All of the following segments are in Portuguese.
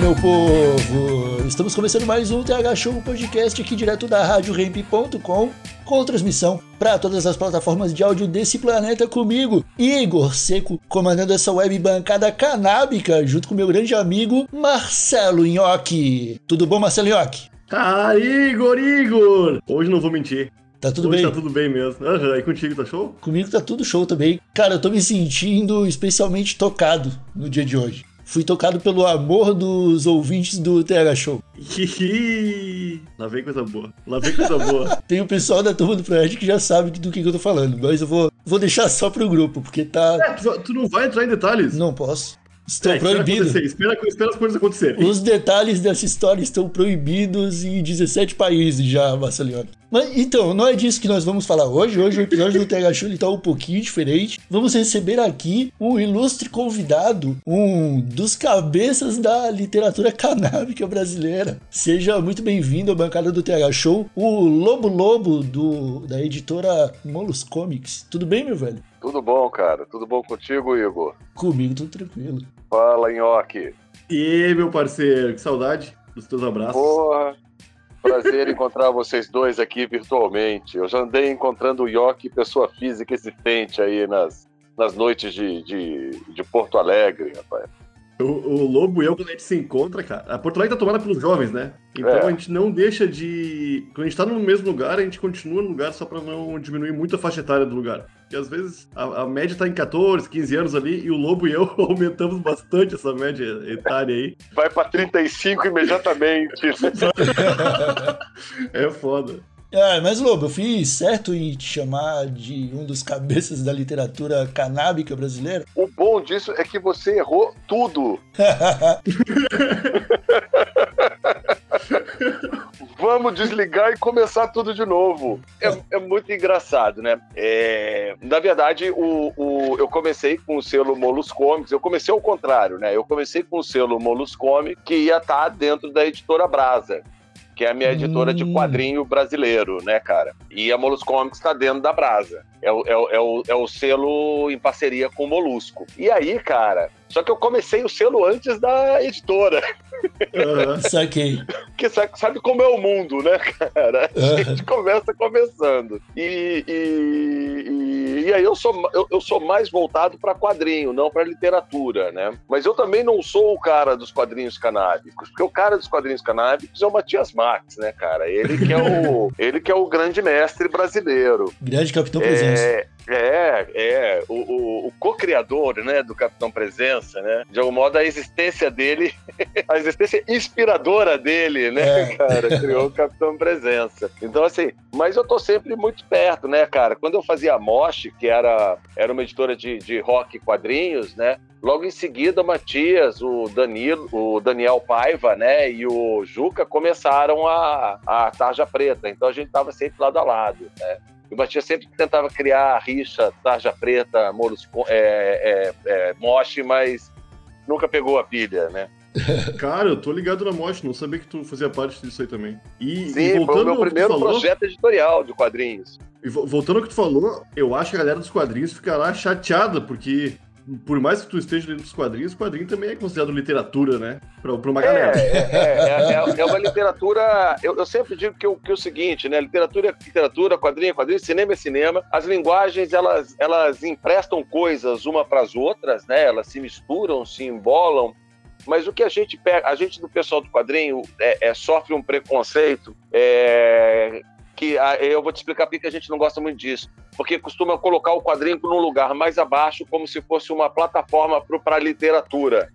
Meu povo! Estamos começando mais um TH Show podcast aqui direto da RadioRamp.com com transmissão para todas as plataformas de áudio desse planeta comigo, Igor Seco, comandando essa web bancada canábica junto com meu grande amigo Marcelo Nhoque. Tudo bom, Marcelo Nhoque? Ah, Igor, Igor! Hoje não vou mentir. Tá tudo Hoje bem? tá tudo bem mesmo. Aham, e contigo, tá show? Comigo tá tudo show também. Cara, eu tô me sentindo especialmente tocado no dia de hoje. Fui tocado pelo amor dos ouvintes do TH Show. Lá vem coisa boa. Lá vem coisa boa. Tem o pessoal da turma do Proerd que já sabe do que, que eu tô falando, mas eu vou, vou deixar só pro grupo, porque tá. É, tu, tu não vai entrar em detalhes? Não posso. Estão É, espera proibidos. acontecer, Espera, espera as coisas acontecerem. Os detalhes dessa história estão proibidos em 17 países já, Marcelinho. Mas então, não é disso que nós vamos falar hoje. Hoje o episódio do TH Show ele tá um pouquinho diferente. Vamos receber aqui um ilustre convidado, um dos cabeças da literatura canábica brasileira. Seja muito bem-vindo à bancada do TH Show, o Lobo Lobo do, da editora Molus Comics. Tudo bem, meu velho? Tudo bom, cara? Tudo bom contigo, Igor? Comigo tudo tranquilo. Fala, Nhoque. E meu parceiro, que saudade dos teus abraços. Porra, prazer encontrar vocês dois aqui virtualmente. Eu já andei encontrando o Nhoque, pessoa física existente aí nas, nas noites de, de, de Porto Alegre, rapaz. O, o Lobo e eu, quando a gente se encontra, cara. A Porto Alegre tá tomada pelos jovens, né? Então É. a gente não deixa de. Quando a gente tá no mesmo lugar, a gente continua no lugar só pra não diminuir muito a faixa etária do lugar. Porque às vezes a, a média tá em 14, 15 anos ali e o Lobo e eu aumentamos bastante essa média etária aí. Vai pra 35 imediatamente. É foda. Ah, mas Lobo, eu fiz certo em te chamar de um dos cabeças da literatura canábica brasileira? o bom disso é que você errou tudo. Vamos desligar e começar tudo de novo. É, é muito engraçado, né? É, na verdade, o, o- eu comecei com o selo Molus Comics. Eu comecei ao contrário, né? Eu comecei com o selo Molus Comics, que ia estar dentro da editora Brasa, que é a minha editora de Hum. quadrinho brasileiro, né, cara? E a Molus Comics está dentro da Brasa. É o, é, o, é, o, é o selo em parceria com o Molusco. E aí, cara, só que eu comecei o selo antes da editora. Aham. Saquei. Porque sabe, sabe como é o mundo, né, cara? A Aham. gente começa começando. E, e, e, e aí eu sou, eu, eu sou mais voltado para quadrinho, não para literatura, né? Mas eu também não sou o cara dos quadrinhos canábicos, porque o cara dos quadrinhos canábicos é o Matias Marques, né, cara? Ele que é o, ele que é o grande mestre brasileiro. Grande Capitão Presença. É, é, é. O, o, o co-criador, né, do Capitão Presença, né? De algum modo, a existência dele, a existência inspiradora dele, né, É. cara, criou o Capitão Presença. Então, assim, mas eu tô sempre muito perto, né, cara? Quando eu fazia a Mosh, que era, era uma editora de, de rock e quadrinhos, né? Logo em seguida, o Matias, o Danilo, o Daniel Paiva, né, e o Juca começaram a, a Tarja Preta. Então a gente tava sempre lado a lado, né? O Matias sempre tentava criar rixa, tarja preta, molos, é, é, é, moche, mas nunca pegou a pilha, né? Cara, eu tô ligado na Mosh, não sabia que tu fazia parte disso aí também. E, e Sim, foi o voltando meu primeiro falou, projeto editorial de quadrinhos. E vo- voltando ao que tu falou, eu acho que a galera dos quadrinhos fica lá chateada, porque por mais que tu esteja dentro dos quadrinhos, quadrinho também é considerado literatura, né? Pra uma É, galera. é, é, é, é uma literatura. Eu, eu sempre digo que, o- que é o seguinte, né? Literatura é literatura, quadrinho é quadrinho, cinema é cinema. As linguagens elas, elas emprestam coisas uma para as outras, né? Elas se misturam, se embolam. Mas o que a gente pega, a gente do pessoal do quadrinho é, é- sofre um preconceito é, que ah, eu vou te explicar porque que a gente não gosta muito disso. Porque costuma colocar o quadrinho num lugar mais abaixo, como se fosse uma plataforma para a literatura.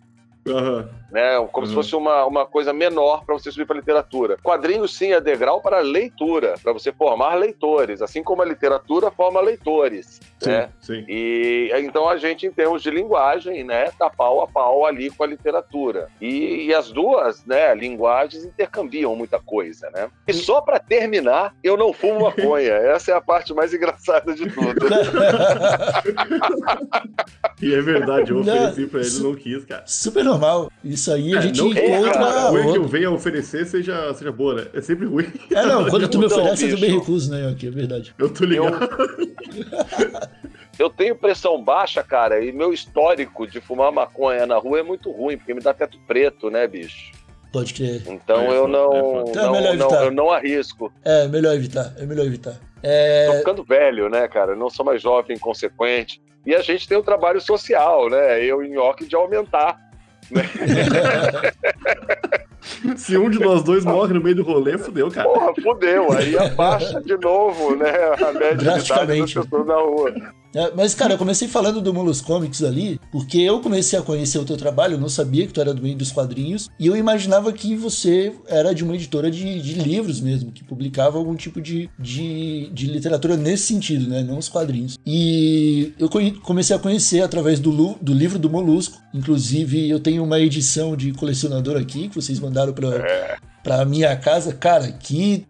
Aham. né? Como se Uhum. fosse uma, uma coisa menor para você subir para literatura. Quadrinhos, sim, é degrau para leitura, para você formar leitores, assim como a literatura forma leitores. Sim, né? sim. E então a gente, em termos de linguagem, né, tá pau a pau ali com a literatura. E, e as duas, né, linguagens intercambiam muita coisa, né? E só para terminar, eu não fumo maconha. Essa é a parte mais engraçada de tudo. E é verdade, eu Não, ofereci pra ele, não quis, cara. Super normal. Isso aí a É, gente não que a encontra. coisa que eu outro- venha oferecer seja, seja boa, né? É sempre ruim. É, não, quando tu me Então, oferece, eu também recuso, né, aqui, é verdade. Eu tô ligado. Eu tenho pressão baixa, cara, e meu histórico de fumar maconha na rua é muito ruim, porque me dá teto preto, né, bicho? Pode crer. Então É eu não, é. Então é não, melhor não- evitar. eu não arrisco. É, melhor evitar, é melhor evitar. Tô É, ficando velho, né, cara? Eu não sou mais jovem, inconsequente. E a gente tem o trabalho social, né? Eu em York de aumentar. Se um de nós dois morre no meio do rolê, fudeu, cara. Porra, fudeu. Aí abaixa de novo, né? A média de idade das pessoas na rua. É, mas, cara, eu comecei falando do Mulus Comics ali, porque eu comecei a conhecer o teu trabalho, eu não sabia que tu era do meio dos quadrinhos, e eu imaginava que você era de uma editora de, de livros mesmo, que publicava algum tipo de, de, de literatura nesse sentido, né? Não os quadrinhos. E eu comecei a conhecer através do, do livro do Molusco. Inclusive, eu tenho uma edição de colecionador aqui, que vocês mandaram pra, pra minha casa. Cara, que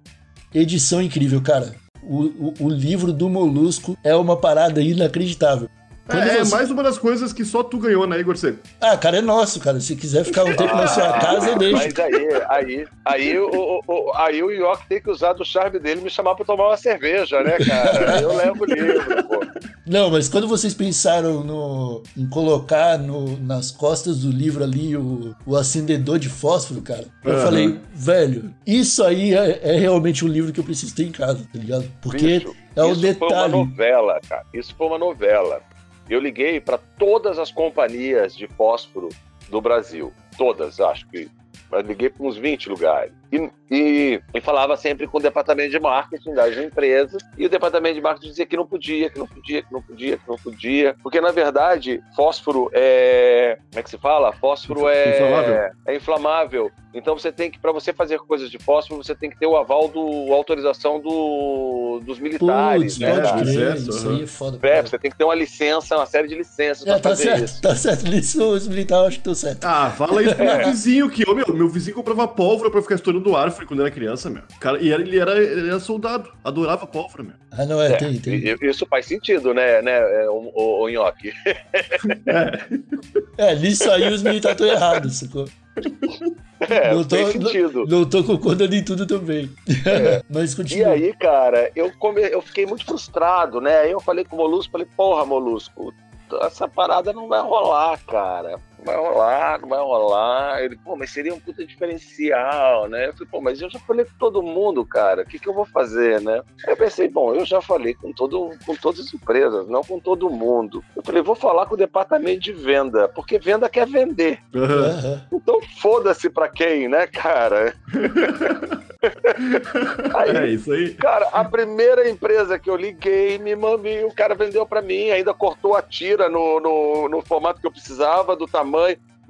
edição incrível, cara. O, o, livro do Molusco é uma parada inacreditável. É, é mais uma das coisas que só tu ganhou, né, Igor Seco? Ah, cara, é nosso, cara. Se quiser ficar um tempo na sua casa, eu deixo. Mas aí, aí, aí, o, o- o- aí o York tem que usar do charme dele e me chamar pra tomar uma cerveja, né, cara? Eu levo o livro, pô. Não, mas quando vocês pensaram no, em colocar no- nas costas do livro ali o, o acendedor de fósforo, cara, eu Aham. falei, velho, isso aí é, é realmente um livro que eu preciso ter em casa, tá ligado? Porque Bicho, é o isso foi uma detalhe. novela, cara. Isso foi uma novela. Eu liguei para todas as companhias de fósforo do Brasil. Todas, acho que. Mas liguei para uns 20 lugares. E, e, e falava sempre com o departamento de marketing das empresas. E o departamento de marketing dizia que não podia, que não podia, que não podia, que não podia. Porque, na verdade, fósforo é. Como é que se fala? Fósforo é. Inflamável. É inflamável. Então você tem que, para você fazer coisas de fósforo, você tem que ter o aval do autorização do, dos militares, Putz, né? pode cara? crer, isso aí é foda. É, você tem que ter uma licença, uma série de licenças É, pra tá fazer certo, isso. tá certo. Isso, os militares, eu acho que tô certo. Ah, fala isso pro É. meu vizinho que, ô, meu, meu vizinho comprava pólvora pra ficar estourando árvore quando era criança, meu. Cara, e era- ele, era, ele era soldado, adorava pólvora, meu. Ah, não, é, É, tem, tem. e- Isso faz sentido, né, né é, o, o, o Nhoque? É, nisso aí os militares estão errados, sacou? É, Não tô- tem sentido. Não tô concordando em tudo também. Mas E continua. aí, cara, eu, come... eu fiquei muito frustrado, né? Aí eu falei com o Molusco, falei, porra, Molusco, essa parada não vai rolar, cara. Não vai rolar, não vai rolar. Ele, pô, mas seria um puta diferencial, né? Eu falei, pô, mas eu já falei com todo mundo, cara. O que, que eu vou fazer, né? Aí eu pensei, bom, eu já falei com, todo, com todas as empresas, não com todo mundo. Eu falei, vou falar com o departamento de venda, porque venda quer vender. Aham. Então foda-se pra quem, né, cara? Aí, É isso aí. Cara, a primeira empresa que eu liguei, me mandou, o cara vendeu pra mim, ainda cortou a tira no, no, no formato que eu precisava, do tamanho.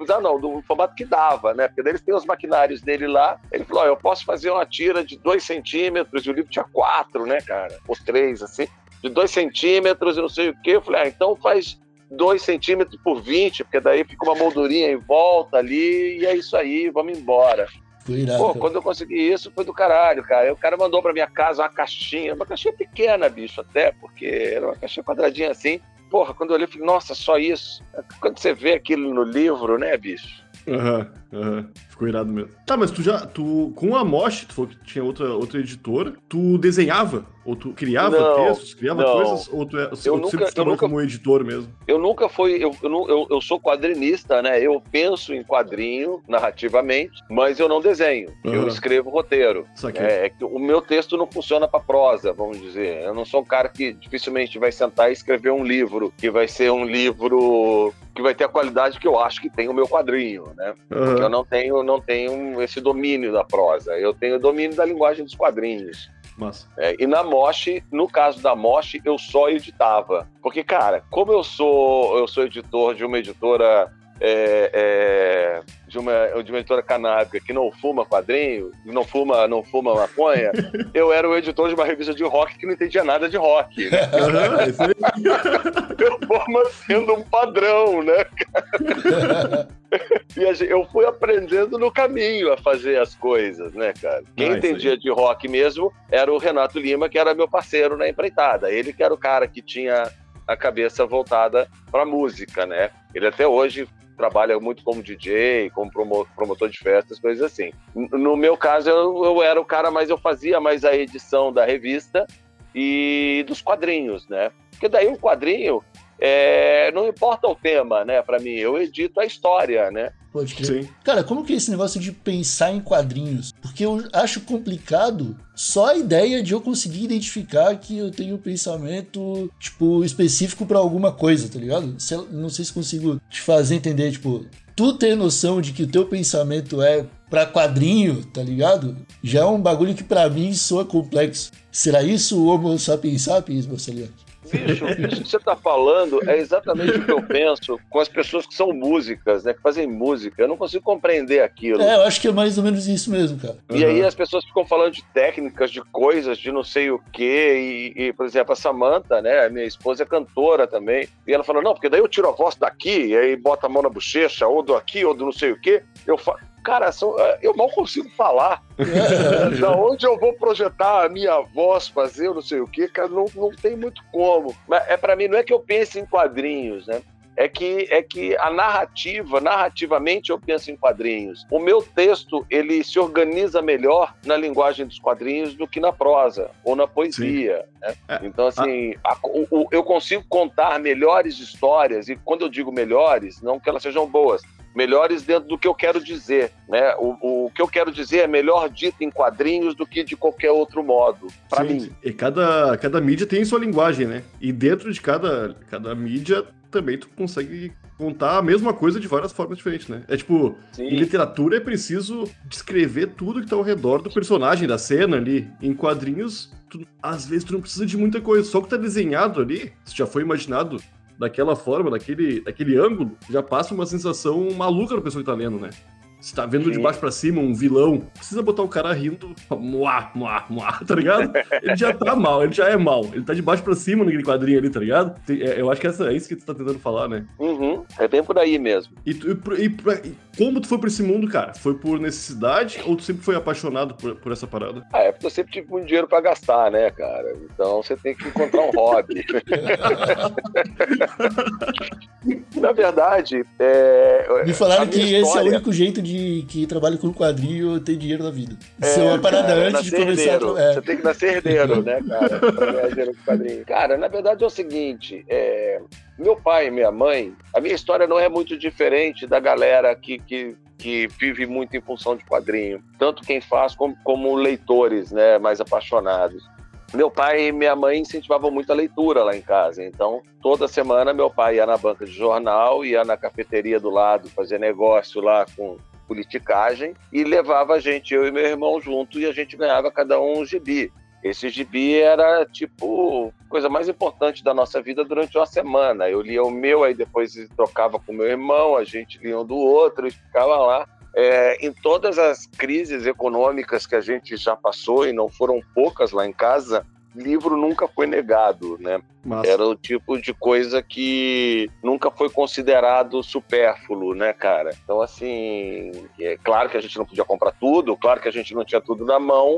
Ah, não, do formato que dava, né? Porque eles têm os maquinários dele lá. Ele falou: ó, eu posso fazer uma tira de 2 centímetros, e o livro tinha 4, né, cara? Ou 3, assim, de 2 centímetros e não sei o quê. Eu falei: ah, então faz 2 centímetros por 20, porque daí fica uma moldurinha em volta ali, e é isso aí, vamos embora. Pô, quando eu consegui isso, foi do caralho, cara. O cara mandou pra minha casa uma caixinha, uma caixinha pequena, bicho, até, porque era uma caixinha quadradinha assim. Porra, quando eu olhei, eu falei, nossa, só isso. Quando você vê aquilo no livro, né, bicho? Aham, aham. Ficou irado mesmo. Tá, mas tu já. Tu, com a Mosh, tu falou que tinha outra, outra editora, tu desenhava? Ou tu criava Não, textos, criava não. coisas? Ou tu, é, ou tu nunca- sempre eu trabalhou nunca- como editor mesmo? Eu nunca fui, eu, eu, eu, eu sou quadrinista, né? Eu penso em quadrinho narrativamente, mas eu não desenho. Eu Aham. escrevo roteiro. É, é que o meu texto não funciona para prosa, vamos dizer. Eu não sou um cara que dificilmente vai sentar e escrever um livro que vai ser um livro que vai ter a qualidade que eu acho que tem o meu quadrinho, né? Aham. Eu não tenho, não tenho esse domínio da prosa. Eu tenho o domínio da linguagem dos quadrinhos. É, e na Mosh, no caso da Mosh, eu só editava. Porque, cara, como eu sou eu sou editor de uma editora é, é, de, uma, de uma editora canábica que não fuma quadrinho, não fuma, não fuma maconha, eu era o editor de uma revista de rock que não entendia nada de rock. Né? Eu forma sendo um padrão, né? E a gente- eu fui aprendendo no caminho a fazer as coisas, né, cara? Quem isso entendia de rock mesmo era o Renato Lima, que era meu parceiro na empreitada. Ele que era o cara que tinha a cabeça voltada para música, né? Ele até hoje trabalha muito como DJ, como promo- promotor de festas, coisas assim. No meu caso, eu, eu era o cara, mas eu fazia mais a edição da revista e dos quadrinhos, né? Porque daí o quadrinho, é, não importa o tema, né? Para mim, eu edito a história, né? Pode crer. Sim. Cara, como que é esse negócio de pensar em quadrinhos? Porque eu acho complicado só a ideia de eu conseguir identificar que eu tenho um pensamento, tipo, específico pra alguma coisa, tá ligado? Não sei se consigo te fazer entender, tipo, tu ter noção de que o teu pensamento é pra quadrinho, tá ligado? Já é um bagulho que pra mim soa complexo. Será isso o Homo sapiens sapiens, Marcelinho? Bicho, isso que você tá falando é exatamente o que eu penso com as pessoas que são músicas, né? Que fazem música. Eu não consigo compreender aquilo. É, eu acho que é mais ou menos isso mesmo, cara. E aí as pessoas ficam falando de técnicas, de coisas, de não sei o quê. E, e, por exemplo, a Samantha, né? A minha esposa é cantora também. E ela fala, não, porque daí eu tiro a voz daqui, e aí bota a mão na bochecha, ou do aqui, ou do não sei o quê. Eu falo, cara, são- eu mal consigo falar. da onde eu vou projetar a minha voz, fazer eu não sei o quê, cara, não, não tem muito como. Mas é para mim, não é que eu pense em quadrinhos, né? É que, é que a narrativa, narrativamente eu penso em quadrinhos. O meu texto, ele se organiza melhor na linguagem dos quadrinhos do que na prosa ou na poesia. né? É. Então, assim, a- o- o- eu consigo contar melhores histórias, e quando eu digo melhores, não que elas sejam boas, melhores dentro do que eu quero dizer, né? O, o que eu quero dizer é melhor dito em quadrinhos do que de qualquer outro modo, para mim. E cada, cada mídia tem sua linguagem, né? E dentro de cada, cada mídia também tu consegue contar a mesma coisa de várias formas diferentes, né? É tipo, em Sim, literatura é preciso descrever tudo que tá ao redor do personagem, da cena ali. Em quadrinhos, tu- às vezes tu não precisa de muita coisa. Só o que tá desenhado ali, se já foi imaginado daquela forma, daquele, daquele ângulo, já passa uma sensação maluca na pessoa que tá lendo, né? Você tá vendo de baixo pra cima um vilão, precisa botar o cara rindo, muá, muá, muá, tá ligado? Ele já tá mal, ele já é mal. Ele tá de baixo pra cima naquele quadrinho ali, tá ligado? Tem- é, eu acho que essa, é isso que tu tá tentando falar, né? uhum, é bem por aí mesmo. E, tu- e e e como tu foi pra esse mundo, cara? Foi por necessidade ou tu sempre foi apaixonado por, por essa parada? Ah, é porque eu sempre tive muito dinheiro para gastar, né, cara? Então você tem que encontrar um hobby. Na verdade, é, Me falaram a que minha esse é o história- único jeito de que trabalha com quadrinho ter dinheiro na vida. Isso é, É, uma parada cara, antes de começar a herdeiro. tra- é. Você tem que nascer herdeiro, né, cara? Pra ganhar dinheiro com quadrinho. Cara, na verdade é o seguinte: é, meu pai e minha mãe, a minha história não é muito diferente da galera que, que, que vive muito em função de quadrinho. Tanto quem faz como, como leitores, né, mais apaixonados. Meu pai e minha mãe incentivavam muito a leitura lá em casa. Então, toda semana meu pai ia na banca de jornal, ia na cafeteria do lado fazer negócio lá com politicagem e levava a gente, eu e meu irmão junto, e a gente ganhava cada um um gibi. Esse gibi era, tipo, a coisa mais importante da nossa vida durante uma semana. Eu lia o meu, aí depois trocava com meu irmão, a gente lia um do outro e ficava lá. É, em todas as crises econômicas que a gente já passou, e não foram poucas lá em casa, livro nunca foi negado, né? Mas Era o tipo de coisa que nunca foi considerado supérfluo, né, cara? Então, assim, é claro que a gente não podia comprar tudo, claro que a gente não tinha tudo na mão,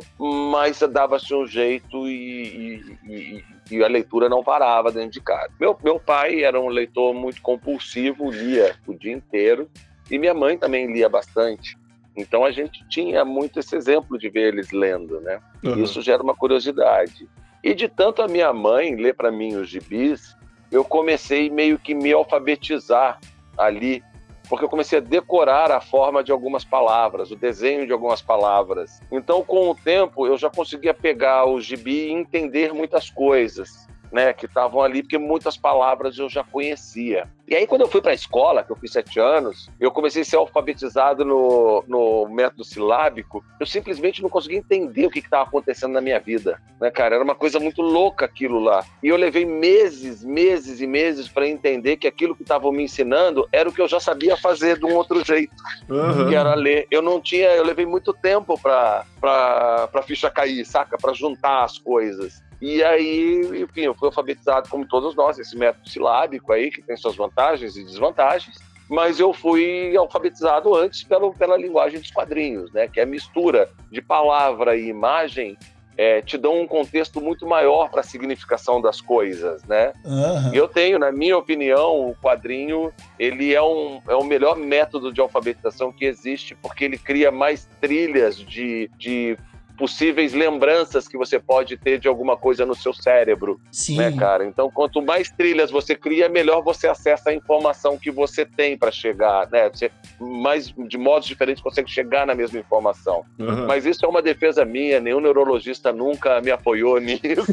mas dava-se um jeito e, e- e- e a leitura não parava dentro de casa. Meu, meu pai era um leitor muito compulsivo, lia o dia inteiro, e minha mãe também lia bastante. Então a gente tinha muito esse exemplo de ver eles lendo, né? Aham. Isso gera uma curiosidade. E de tanto a minha mãe ler para mim os gibis, eu comecei meio que me alfabetizar ali, porque eu comecei a decorar a forma de algumas palavras, o desenho de algumas palavras. Então, com o tempo, eu já conseguia pegar o gibi e entender muitas coisas. né, que estavam ali, porque muitas palavras eu já conhecia. E aí, quando eu fui para a escola, que eu fiz sete anos, eu comecei a ser alfabetizado no, no método silábico, eu simplesmente não conseguia entender o que estava acontecendo na minha vida, né, cara? Era uma coisa muito louca aquilo lá. E eu levei meses, meses e meses para entender que aquilo que estavam me ensinando era o que eu já sabia fazer de um outro jeito, Aham. que era ler. Eu não tinha, eu levei muito tempo para para ficha cair, saca? Para juntar as coisas. E aí, enfim, eu fui alfabetizado como todos nós, esse método silábico aí, que tem suas vantagens e desvantagens, mas eu fui alfabetizado antes pelo, pela linguagem dos quadrinhos, né? Que é a mistura de palavra e imagem é, te dão um contexto muito maior para a significação das coisas, né? Aham. Eu tenho, na minha opinião, o quadrinho ele é, um, é o melhor método de alfabetização que existe porque ele cria mais trilhas de, de possíveis lembranças que você pode ter de alguma coisa no seu cérebro, Sim. né, cara? Então, quanto mais trilhas você cria, melhor você acessa a informação que você tem para chegar, né? Você mais de modos diferentes consegue chegar na mesma informação. Aham. Mas isso é uma defesa minha, nenhum neurologista nunca me apoiou nisso.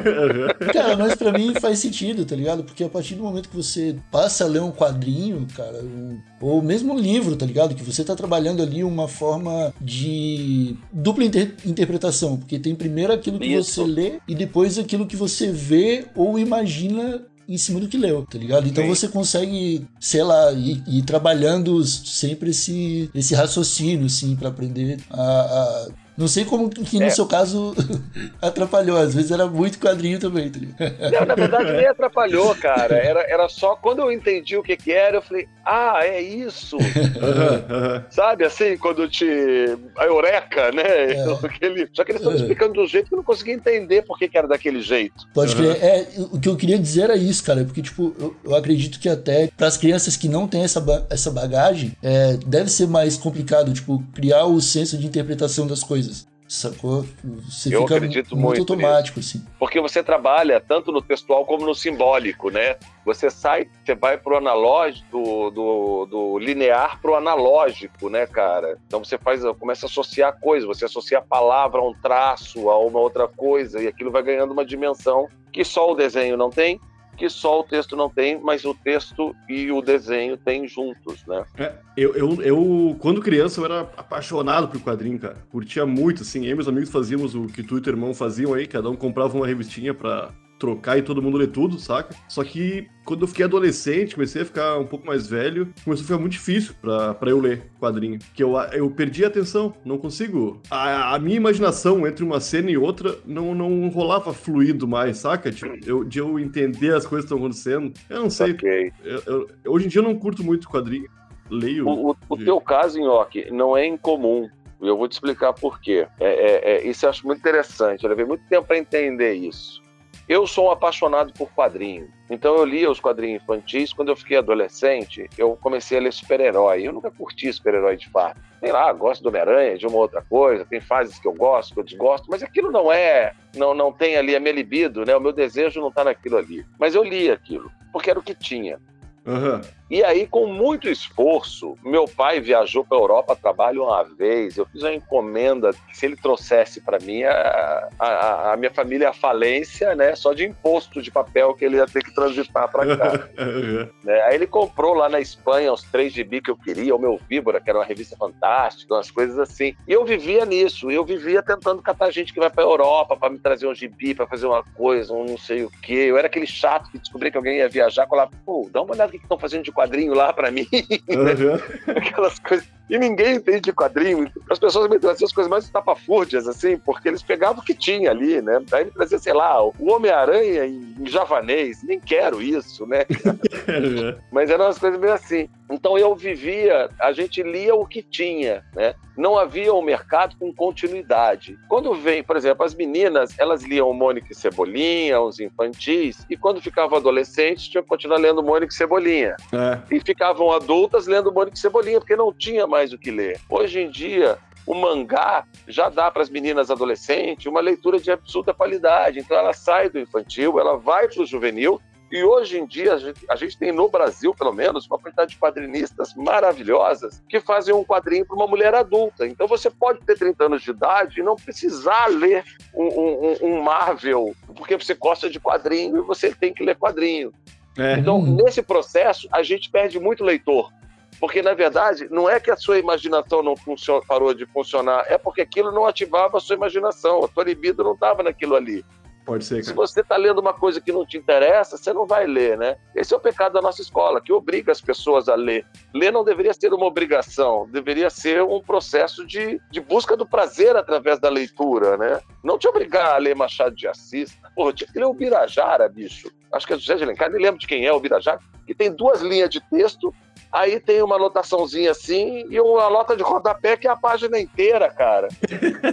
Cara, mas pra mim faz sentido, tá ligado? Porque a partir do momento que você passa a ler um quadrinho, cara, um- ou mesmo um livro, tá ligado? Que você tá trabalhando ali uma forma de dupla inter- interpretação. Porque tem primeiro aquilo que Isso. você lê e depois aquilo que você vê ou imagina em cima do que leu, tá ligado? Então você consegue, sei lá, ir, ir trabalhando sempre esse, esse raciocínio, assim, pra aprender a. a- Não sei como que no É. seu caso atrapalhou, às vezes era muito quadrinho também, tá? Não, na verdade, nem atrapalhou, cara. Era, era só quando eu entendi o que, que era, eu falei, ah, é isso. Sabe, assim, quando te. A eureka, né? É. Aquele... Só que eles estão explicando de um jeito que eu não conseguia entender por que, que era daquele jeito. Pode crer. É, o que eu queria dizer era isso, cara, porque, tipo, eu, eu acredito que até para as crianças que não têm essa, ba- essa bagagem, é, deve ser mais complicado, tipo, criar o senso de interpretação das coisas. Sacou? Você Eu fica acredito muito, muito automático, assim. Porque você trabalha tanto no textual como no simbólico, né? Você sai, você vai pro analógico, do, do, do linear pro analógico, né, cara? Então você faz, começa a associar coisas, você associa a palavra a um traço, a uma outra coisa, e aquilo vai ganhando uma dimensão que só o desenho não tem, que só o texto não tem, mas o texto e o desenho têm juntos, né? É, eu, eu, eu, quando criança, eu era apaixonado por quadrinho, cara. Curtia muito, assim. Eu e meus amigos fazíamos o que tu e teu irmão faziam aí, cada um comprava uma revistinha pra trocar e todo mundo ler tudo, saca? Só que quando eu fiquei adolescente, comecei a ficar um pouco mais velho, começou a ficar muito difícil pra, pra eu ler quadrinho. Que eu, eu perdi a atenção, não consigo. A, a minha imaginação entre uma cena e outra não, não rolava fluido mais, saca? Tipo, eu, de eu entender as coisas que estão acontecendo. Eu não sei. Ok. eu- eu- hoje em dia eu não curto muito quadrinho. Leio. O, o- o teu caso, Nhoque, não é incomum. E eu vou te explicar por quê. É, é- é- isso eu acho muito interessante. Eu levei muito tempo para entender isso. Eu sou um apaixonado por quadrinho. Então eu lia os quadrinhos infantis. Quando eu fiquei adolescente, eu comecei a ler super-herói. Eu nunca curti super-herói de fato. Sei lá, gosto do Homem-Aranha, de uma outra coisa. Tem fases que eu gosto, que eu desgosto. Mas aquilo não é... Não, não tem ali a minha libido, né? O meu desejo não está naquilo ali. Mas eu li aquilo, porque era o que tinha. Aham. E aí, com muito esforço, meu pai viajou para a Europa a trabalho uma vez. Eu fiz uma encomenda que, se ele trouxesse para mim, a, a, a minha família à falência, né? Só de imposto de papel que ele ia ter que transitar para cá. Né? Aí ele comprou lá na Espanha os três gibi que eu queria, o meu Víbora, que era uma revista fantástica, umas coisas assim. E eu vivia nisso, eu vivia tentando catar gente que vai pra Europa para me trazer um gibi, para fazer uma coisa, um não sei o quê. Eu era aquele chato que descobria que alguém ia viajar, falava, pô, dá uma olhada no que estão fazendo de quadrinho lá para mim, Aham. aquelas coisas. E ninguém entende de quadrinho. As pessoas me traziam as coisas mais estapafúrdias, assim, porque eles pegavam o que tinha ali, né? Aí me trazia, sei lá, o Homem-Aranha em em javanês. Nem quero isso, né? Mas eram umas coisas meio assim. Então eu vivia, a gente lia o que tinha, né? Não havia um mercado com continuidade. Quando vem, por exemplo, as meninas, elas liam Mônica e Cebolinha, os infantis, e quando ficavam adolescentes, tinham que continuar lendo Mônica e Cebolinha. É. E ficavam adultas lendo Mônica e Cebolinha, porque não tinha mais o que ler. Hoje em dia, o mangá já dá para as meninas adolescentes uma leitura de absoluta qualidade. Então ela sai do infantil, ela vai para o juvenil, E hoje em dia, a gente, a gente tem no Brasil, pelo menos, uma quantidade de quadrinistas maravilhosas que fazem um quadrinho para uma mulher adulta. Então você pode ter 30 anos de idade e não precisar ler um, um, um Marvel, porque você gosta de quadrinho e você tem que ler quadrinho. É. Então, nesse processo, a gente perde muito leitor. Porque, na verdade, não é que a sua imaginação não parou de funcionar, é porque aquilo não ativava a sua imaginação, a tua libido não estava naquilo ali. Pode ser, Se cara. você está lendo uma coisa que não te interessa, você não vai ler, né? Esse é o pecado da nossa escola, que obriga as pessoas a ler. Ler não deveria ser uma obrigação, deveria ser um processo de, de busca do prazer através da leitura, né? Não te obrigar a ler Machado de Assis. Porra, eu tinha que ler o Birajara, bicho. Acho que é José de Alencar, nem lembro de quem é o Birajara, que tem duas linhas de texto, aí tem uma anotaçãozinha assim e uma nota de rodapé que é a página inteira, cara.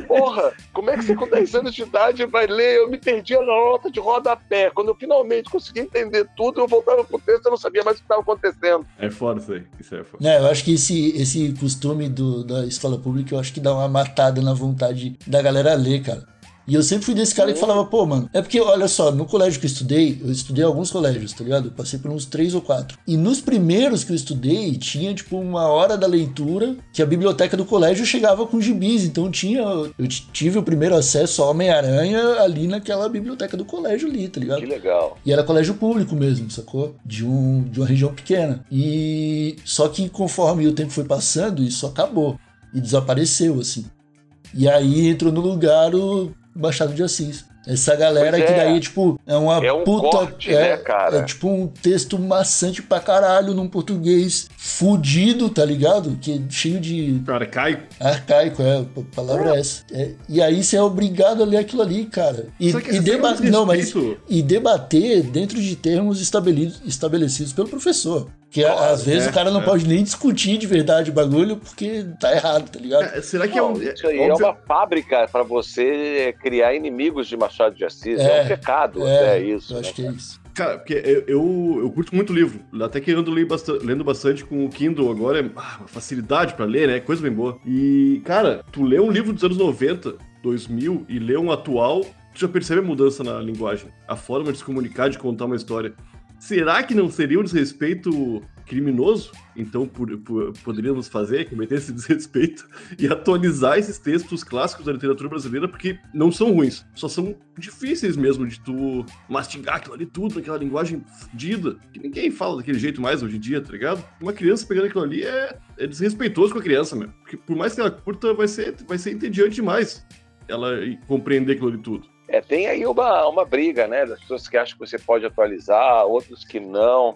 Porra, como é que você com 10 anos de idade vai ler? Eu me perdia na nota de rodapé. Quando eu finalmente consegui entender tudo, eu voltava pro texto e eu não sabia mais o que estava acontecendo. É foda isso aí. Isso é foda. É, eu acho que esse, esse costume do- da escola pública, eu acho que dá uma matada na vontade da galera ler, cara. E eu sempre fui desse cara que falava, pô, mano, é porque, olha só, no colégio que eu estudei, eu estudei alguns colégios, tá ligado? Eu passei por uns três ou quatro. E nos primeiros que eu estudei, tinha, tipo, uma hora da leitura que a biblioteca do colégio chegava com gibis. Então tinha. Eu tive o primeiro acesso ao Homem-Aranha ali naquela biblioteca do colégio ali, tá ligado? Que legal. E era colégio público mesmo, sacou? De, um, de uma região pequena. E só que conforme o tempo foi passando, isso acabou. E desapareceu, assim. E aí entrou no lugar o Machado de Assis. Essa galera Pois que é. daí, tipo, é uma É um puta. corte, é, né, cara? é tipo um texto maçante pra caralho num português fudido, tá ligado? Que é cheio de cai. arcaico, é, a palavra é essa. É, e aí você é obrigado a ler aquilo ali, cara. E, e esse deba- negócio de não, mas e debater dentro de termos estabeli- estabelecidos pelo professor. Que a- às vezes é, o cara não é. pode nem discutir de verdade o bagulho porque tá errado, tá ligado? É, será que é Não, um. isso aí é uma fábrica para você criar inimigos de Machado de Assis. É, É, um pecado É, até isso. eu né, acho que é cara? isso. Cara, porque eu, eu, eu curto muito livro. Até que eu ando lendo bastante, lendo bastante com o Kindle agora. É ah, uma facilidade pra ler, né? Coisa bem boa. E, cara, tu lê um livro dos anos 90, 2000 e lê um atual, tu já percebe a mudança na linguagem. A forma de se comunicar, de contar uma história. Será que não seria um desrespeito criminoso? Então por- por- poderíamos fazer, cometer esse desrespeito e atualizar esses textos clássicos da literatura brasileira, porque não são ruins, só são difíceis mesmo de tu mastigar aquilo ali tudo naquela linguagem fodida, que ninguém fala daquele jeito mais hoje em dia, tá ligado? Uma criança pegando aquilo ali é, é desrespeitoso com a criança, meu. Porque por mais que ela curta, vai ser, vai ser entediante demais ela compreender aquilo ali tudo. É, tem aí uma, uma briga, né? Das pessoas que acham que você pode atualizar, outros que não.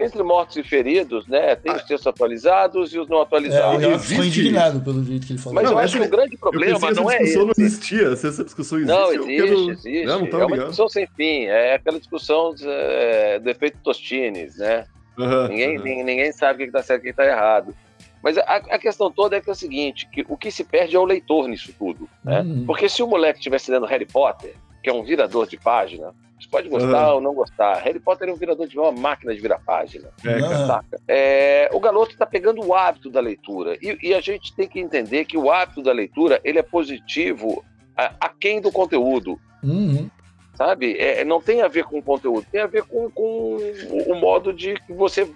Entre mortos e feridos, né? Tem os textos atualizados e os não É, atualizados. Renato ficou existe- indignado pelo jeito que ele falou. Mas Não, eu acho essa- que o grande Eu problema essa não é discussão esse. não existia. Se essa discussão existe, Não, eu existe, quero... existe. Não, não é uma ligado. discussão sem fim. É aquela discussão é, do efeito Tostines, né? Aham, Ninguém, ninguém, ninguém sabe o que está certo e o que está errado. Mas a, a questão toda é que é o seguinte, que o que se perde é o leitor nisso tudo. Né? Hum. Porque se o moleque estivesse lendo Harry Potter, que é um virador de página, você pode gostar Aham. ou não gostar. Harry Potter é um virador de uma máquina de virar página. Saca? É, o garoto está pegando o hábito da leitura. E, e a gente tem que entender que o hábito da leitura ele é positivo a- aquém do conteúdo uhum. sabe? É, não tem a ver com o conteúdo, tem a ver com, com o, o modo de que você.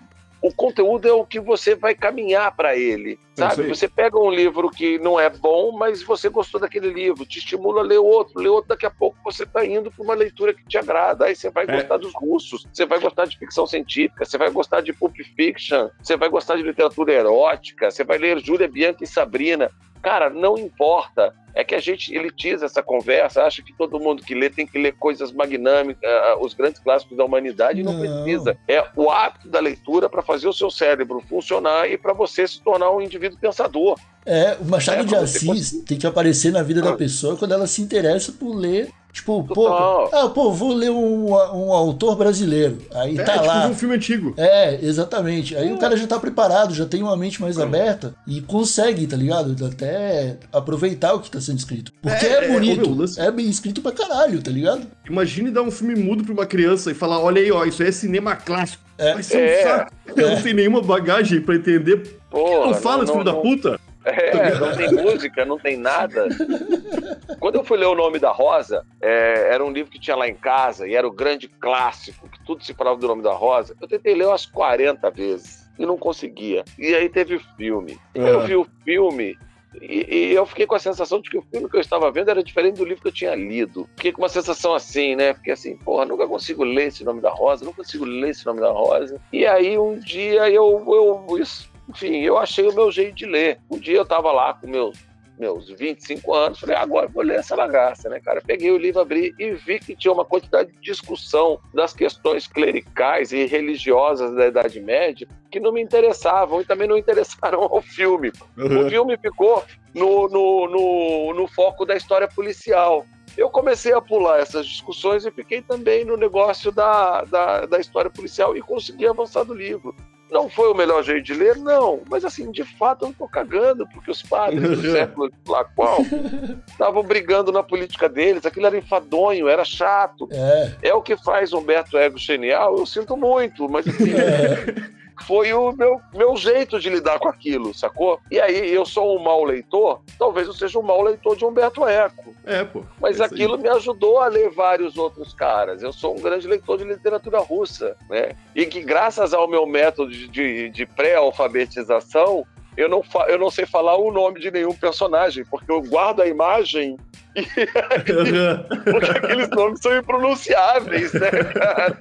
O conteúdo é o que você vai caminhar para ele, É sabe? Você pega um livro que não é bom, mas você gostou daquele livro, te estimula a ler outro, ler outro, daqui a pouco você está indo para uma leitura que te agrada, aí você vai É. gostar dos russos, você vai gostar de ficção científica, você vai gostar de pulp fiction, você vai gostar de literatura erótica, você vai ler Júlia Bianca e Sabrina. Cara, não importa. É que a gente elitiza essa conversa, acha que todo mundo que lê tem que ler coisas magnâmicas, ah, os grandes clássicos da humanidade, não, Não. precisa. É o hábito da leitura para fazer o seu cérebro funcionar e para você se tornar um indivíduo pensador. É, o Machado É, de Assis tem que aparecer na vida da Ah. pessoa quando ela se interessa por ler. Tipo, pô, ah, pô, vou ler um, um autor brasileiro. Aí É, tá tipo lá. um filme antigo. É, exatamente. Aí o cara já tá preparado, já tem uma mente mais aberta e consegue, tá ligado? Até aproveitar o que tá sendo escrito. Porque É, é, é, bonito, lance- é bem escrito pra caralho, tá ligado? Imagine dar um filme mudo pra uma criança e falar: olha aí, ó, isso é cinema clássico. É. Vai ser um É. saco. Eu não tenho nenhuma bagagem pra entender. Porra, não fala, esse filho da puta. É, não tem música, não tem nada. Quando eu fui ler O Nome da Rosa, é, era um livro que tinha lá em casa e era o grande clássico, que tudo se falava do Nome da Rosa. Eu tentei ler umas 40 vezes e não conseguia. E aí teve o filme. Eu vi o filme e, e, eu fiquei com a sensação de que o filme que eu estava vendo era diferente do livro que eu tinha lido. Fiquei com uma sensação assim, né? Fiquei assim, porra, nunca consigo ler esse nome da Rosa, não consigo ler esse nome da Rosa. E aí um dia eu, eu isso, enfim, eu achei o meu jeito de ler. Um dia eu estava lá com meus meus 25 anos, falei, agora vou ler essa bagaça, né, cara? Peguei o livro, abri e vi que tinha uma quantidade de discussão das questões clericais e religiosas da Idade Média que não me interessavam e também não interessaram ao filme. Uhum. O filme ficou no, no, no, no foco da história policial eu comecei a pular essas discussões e fiquei também no negócio da, da, da, história policial e consegui avançar do livro. Não foi o melhor jeito de ler? Não. Mas, assim, de fato, eu não tô cagando, porque os padres do século lá qual estavam brigando na política deles. Aquilo era enfadonho, era chato. É, é o que faz Humberto Ego genial. Eu sinto muito, mas, assim. É foi o meu, meu jeito de lidar com aquilo, sacou? E aí, eu sou um mau leitor, talvez eu seja um mau leitor de Humberto Eco. É, pô. Mas é aquilo me ajudou a ler vários outros caras. Eu sou um grande leitor de literatura russa, né? E que graças ao meu método de, de, de pré-alfabetização, eu não, eu não sei falar o nome de nenhum personagem, porque eu guardo a imagem e porque aqueles nomes são impronunciáveis, né, cara?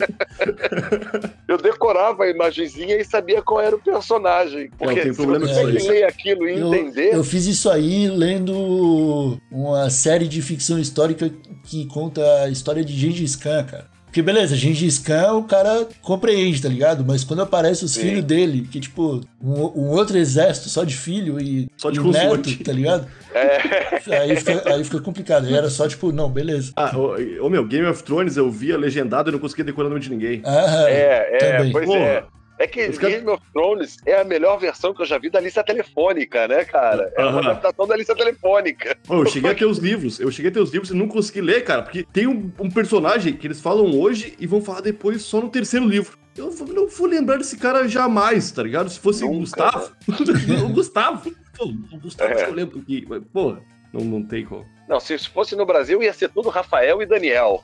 Eu decorava a imagenzinha e sabia qual era o personagem. Porque é, tem problema se você ler aquilo e eu, entender. Eu fiz isso aí lendo uma série de ficção histórica que conta a história de Gengis Khan, cara. Porque beleza, Gengis Khan o cara compreende, tá ligado? Mas quando aparece os Sim. filhos dele, que tipo, um, um, outro exército só de filho e, só de e neto, tá ligado? É. Aí, fica, aí fica complicado. Aí era só tipo, não, beleza. Ah, ô, meu, Game of Thrones eu via legendado e não conseguia decorar o nome de ninguém. Ah, é, é, também. pois Porra. é. É que Os Game of Thrones é a melhor versão que eu já vi da lista telefônica, né, cara? É uma adaptação da lista telefônica. eu cheguei a ter os livros, eu cheguei a ter os livros e não consegui ler, cara, porque tem um, um personagem que eles falam hoje e vão falar depois só no terceiro livro. Eu não vou lembrar desse cara jamais, tá ligado? Se fosse o Gustavo. Né? o Gustavo. Pô, o Gustavo é. eu lembro que. Porra, não, não tem como. Não, se fosse no Brasil, ia ser tudo Rafael e Daniel.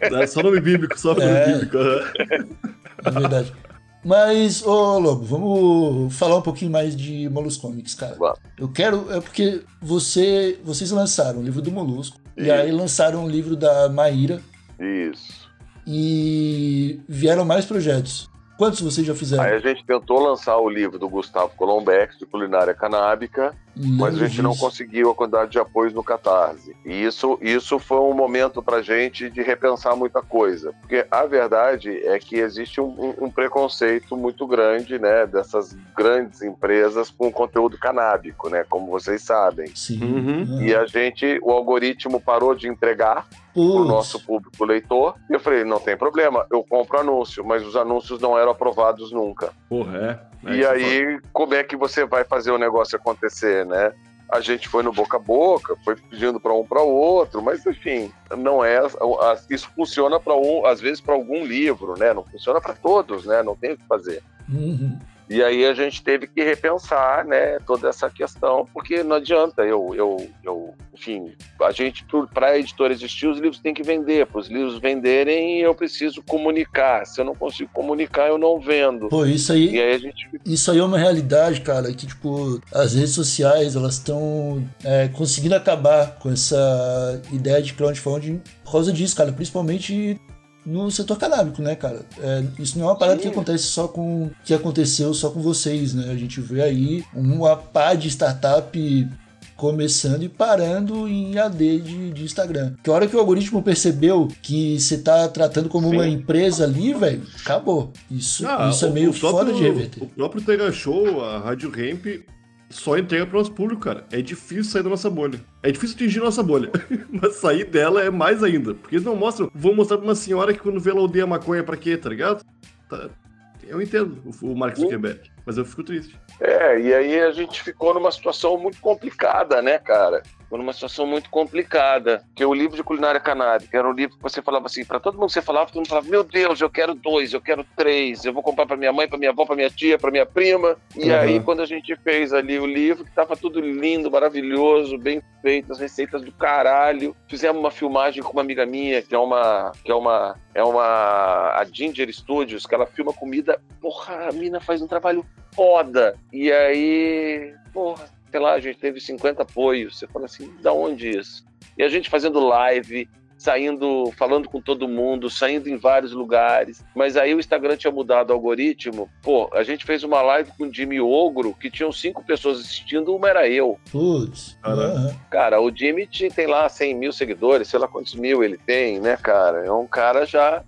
É só nome bíblico, só nome é. bíblico. É verdade. Mas, ô Lobo, vamos falar um pouquinho mais de Molusco Comics, cara. Eu quero. É porque você, vocês lançaram o livro do Molusco. Isso. E aí lançaram o livro da Maíra. Isso. E vieram mais projetos. Quantos vocês já fizeram? Aí a gente tentou lançar o livro do Gustavo Colombex, de culinária canábica, mas a gente não conseguiu a quantidade de apoios no Catarse. E isso, isso foi um momento para gente de repensar muita coisa. Porque a verdade é que existe um, um preconceito muito grande, né, dessas grandes empresas com conteúdo canábico, né, como vocês sabem. Sim. Uhum. E a gente, o algoritmo parou de entregar o nosso público leitor. E eu falei, não tem problema, eu compro anúncio, mas os anúncios não eram aprovados nunca. Porra, é. é e aí, como é que você vai fazer o negócio acontecer, né? A gente foi no boca a boca, foi pedindo para um para o outro, mas enfim, não é. Isso funciona para um, às vezes para algum livro, né? Não funciona para todos, né? Não tem o que fazer. Uhum. E aí a gente teve que repensar, né, toda essa questão, porque não adianta eu, eu, eu enfim, a gente, para a editora existir, os livros têm que vender. Para os livros venderem, eu preciso comunicar. Se eu não consigo comunicar, eu não vendo. Pô, isso aí, aí gente... isso aí é uma realidade, cara, que, tipo, as redes sociais, elas estão é, conseguindo acabar com essa ideia de crowdfunding por causa disso, cara, principalmente no setor canábico, né, cara? É, isso não é uma parada Sim. que acontece só com. que aconteceu só com vocês, né? A gente vê aí uma pá de startup começando e parando em AD de, de Instagram. Que hora que o algoritmo percebeu que você tá tratando como Sim. uma empresa ali, velho, acabou. Isso, ah, isso é meio próprio, foda de reverter. O próprio Tega Show, a Rádio Ramp, só entrega para o nosso público, cara. É difícil sair da nossa bolha. É difícil atingir a nossa bolha. Mas sair dela é mais ainda. Porque eles não mostram. Vou mostrar pra uma senhora que quando vê ela odeia maconha pra quê, tá ligado? Tá. Eu entendo o Mark Zuckerberg. Mas eu fico triste. É, e aí a gente ficou numa situação muito complicada, né, cara? Ficou numa situação muito complicada. Que o livro de culinária canábica era um livro que você falava assim, para todo mundo que você falava, todo mundo falava: Meu Deus, eu quero dois, eu quero três, eu vou comprar para minha mãe, para minha avó, para minha tia, para minha prima. E Uhum. aí, quando a gente fez ali o livro, que tava tudo lindo, maravilhoso, bem feito, as receitas do caralho. Fizemos uma filmagem com uma amiga minha, que é uma. Que é uma. É uma. A Ginger Studios, que ela filma comida. Porra, a mina faz um trabalho foda. E aí. Porra, sei lá, a gente teve 50 apoios. Você fala assim, da onde isso? E a gente fazendo live, saindo, falando com todo mundo, saindo em vários lugares. Mas aí o Instagram tinha mudado o algoritmo. Pô, a gente fez uma live com o Jimmy Ogro, que tinham cinco pessoas assistindo, uma era eu. Putz. Aham. Cara, o Jimmy tem lá 100 mil seguidores, sei lá quantos mil ele tem, né, cara? É um cara já.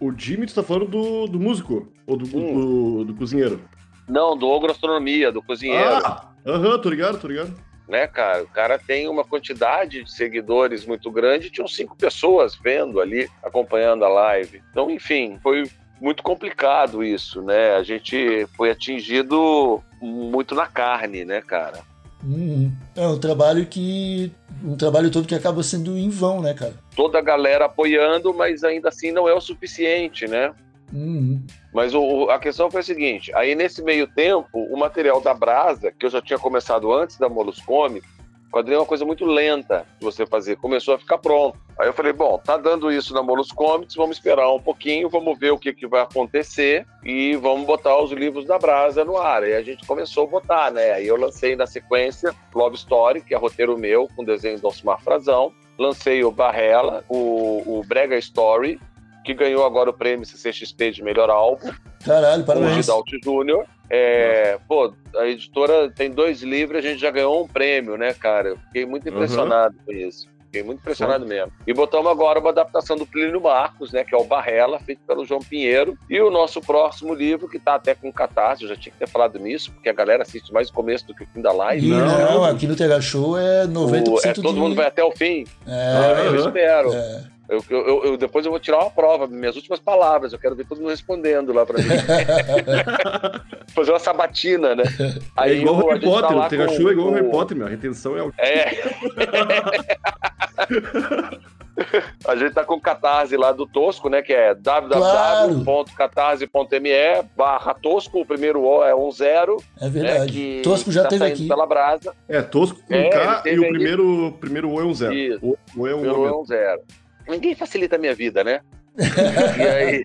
O Jimmy, tu tá falando do, do músico? Ou do, Hum. do, do cozinheiro? Não, do Ogro Astronomia, do cozinheiro. Ah! Aham, tô ligado, tô ligado. né, cara? O cara tem uma quantidade de seguidores muito grande, tinham cinco pessoas vendo ali, acompanhando a live. Então, enfim, foi muito complicado isso, né? A gente foi atingido muito na carne, né, cara? Uhum. É um trabalho que. Um trabalho todo que acaba sendo em vão, né, cara? Toda a galera apoiando, mas ainda assim não é o suficiente, né? Uhum. Mas o- a questão foi a seguinte: aí nesse meio tempo, o material da Brasa, que eu já tinha começado antes da Molus Comics, quadrinho é uma coisa muito lenta de você fazer, começou a ficar pronto. Aí eu falei: bom, tá dando isso na Molus Comics, vamos esperar um pouquinho, vamos ver o que, que vai acontecer e vamos botar os livros da Brasa no ar. Aí a gente começou a botar, né? Aí eu lancei na sequência Love Story, que é roteiro meu, com desenho do Alcimar Frazão. Lancei o Barrela, o, o Brega Story, que ganhou agora o prêmio CCXP de melhor álbum Caralho, com o parabéns. Gidalt Júnior. É, pô, a editora tem dois livros, a gente já ganhou um prêmio, né, cara? Eu fiquei muito impressionado com isso. Fiquei muito impressionado mesmo. E botamos agora uma adaptação do Plínio Marcos, né, que é o Barrela, feito pelo João Pinheiro. E o nosso próximo livro, que tá até com catarse, eu já tinha que ter falado nisso, porque a galera assiste mais o começo do que o fim da live. E não, Não. aqui no TH Show é 90% O- é, de... todo mundo vai até o fim. É, eu aham. espero. é. Eu, eu, eu, depois eu vou tirar uma prova, minhas últimas palavras, eu quero ver todo mundo respondendo lá pra mim. Fazer uma sabatina, né? É aí, é igual o Harry tá Potter, tá o Pikachu é igual o Harry Potter, meu. A retenção é o. É. A gente tá com o catarse lá do Tosco, né? Que é www.catarse.me barra Tosco, o primeiro O é 10. É né, verdade. Né, tosco já tá teve aqui. Pela brasa. É, Tosco com é, K e o primeiro, primeiro O é 10. O, o é 10. Ninguém facilita a minha vida, né? e aí...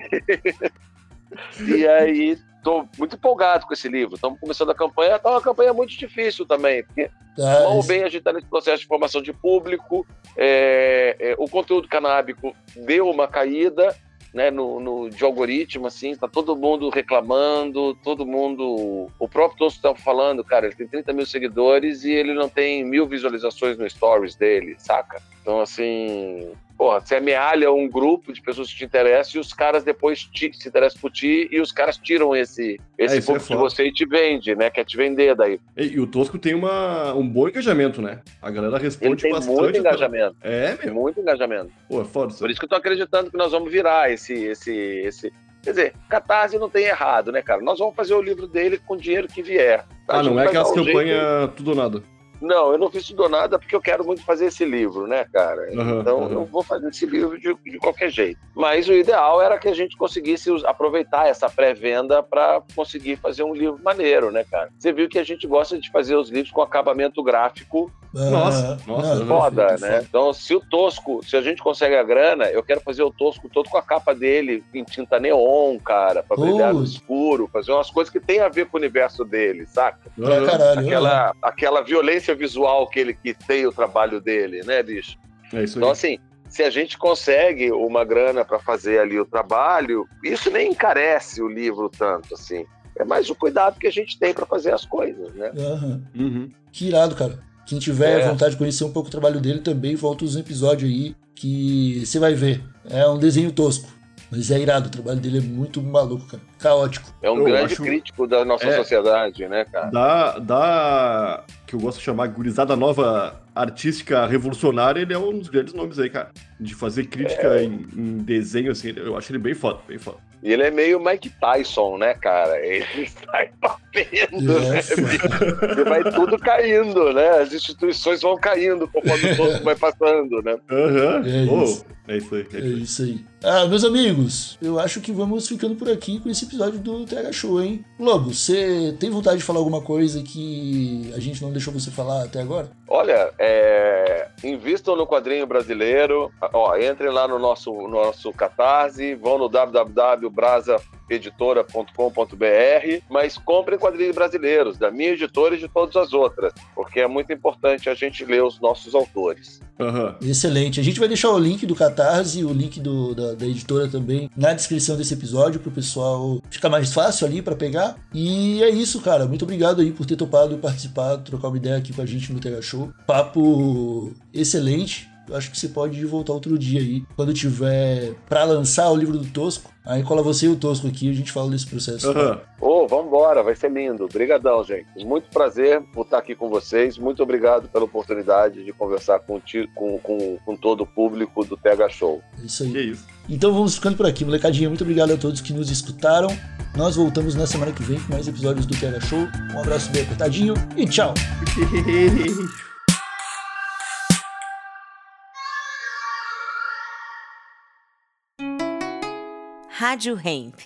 e aí... Tô muito empolgado com esse livro. Estamos começando a campanha. Tá uma campanha muito difícil também, porque Tá, Mal ou bem, a gente está nesse processo de formação de público. é, é, o conteúdo canábico deu uma caída né, no, no- de algoritmo, assim, tá todo mundo reclamando, todo mundo. O próprio Tosco estava falando, cara, ele tem 30 mil seguidores e ele não tem mil visualizações no stories dele, saca? Então, assim. Porra, você amealha um grupo de pessoas que te interessam e os caras depois te- se interessam por ti e os caras tiram esse, esse É, isso é público de você e te vende, né? Quer te vender daí. E, e o Tosco tem uma, um bom engajamento, né? A galera Ele responde tem bastante. muito engajamento. É, Tem meu. muito engajamento. Pô, é foda. Por isso que eu tô acreditando que nós vamos virar esse, esse, esse. Quer dizer, Catarse não tem errado, né, cara? Nós vamos fazer o livro dele com o dinheiro que vier. A Ah, não é aquelas um jeito- campanhas tudo ou nada. Não, eu não fiz tudo ou nada porque eu quero muito fazer esse livro, né, cara? Aham, então aham. eu vou fazer esse livro de, de qualquer jeito. Mas o ideal era que a gente conseguisse aproveitar essa pré-venda para conseguir fazer um livro maneiro, né, cara? Você viu que a gente gosta de fazer os livros com acabamento gráfico Nossa, Ah, nossa, foda, né? foda. Então, se o Tosco, se a gente consegue a grana, eu quero fazer o Tosco todo com a capa dele em tinta neon, cara, pra brilhar no Putz. escuro, fazer umas coisas que tem a ver com o universo dele, saca? Pra caralho. Aquela, aquela violência visual que ele que tem o trabalho dele, né, bicho? É isso aí. Então, assim, se a gente consegue uma grana pra fazer ali o trabalho, isso nem encarece o livro tanto, assim. É mais o cuidado que a gente tem pra fazer as coisas, né? Aham. Uhum. Que irado, cara. Quem tiver É. vontade de conhecer um pouco o trabalho dele também, volta os episódios aí que você vai ver. É um desenho tosco, mas é irado. O trabalho dele é muito maluco, cara. Caótico. É um Eu grande acho- crítico da nossa É. sociedade, né, cara? Da, da. que eu gosto de chamar gurizada nova artística revolucionária, ele é um dos grandes nomes aí, cara. De fazer crítica É. em, em desenho, assim, eu acho ele bem foda, bem foda. E ele é meio Mike Tyson, né, cara? Ele sai batendo, né? Yes. E vai tudo caindo, né? As instituições vão caindo conforme o tempo vai passando, né? Aham. É Oh, isso. é isso aí. É É isso aí. Ah, meus amigos, eu acho que vamos ficando por aqui com esse episódio do TH Show, hein? Lobo, você tem vontade de falar alguma coisa que a gente não deixou você falar até agora? Olha, é, invistam no quadrinho brasileiro. Ó, entrem lá no nosso, nosso Catarse, vão no www.brasaeditora.com.br, mas comprem quadrinhos brasileiros, da minha editora e de todas as outras, porque é muito importante a gente ler os nossos autores. Aham. Excelente. A gente vai deixar o link do Catarse, o link do- da, da editora também na descrição desse episódio pro pessoal ficar mais fácil ali pra pegar. E é isso, cara. Muito obrigado aí por ter topado participar, trocar uma ideia aqui com a gente no TH Show. Papo excelente. Eu acho que você pode voltar outro dia aí, quando tiver pra lançar o livro do Tosco. Aí cola você e o Tosco aqui e a gente fala desse processo. Ô, vambora, vai ser lindo. Obrigadão, gente. Muito prazer por estar aqui com vocês. Muito obrigado pela oportunidade de conversar com, ti- com, com, com todo o público do TH Show. É isso aí. isso. Então vamos ficando por aqui, molecadinha. Muito obrigado a todos que nos escutaram. Nós voltamos na semana que vem com mais episódios do TH Show. Um abraço bem apertadinho e tchau! Rádio Hemp.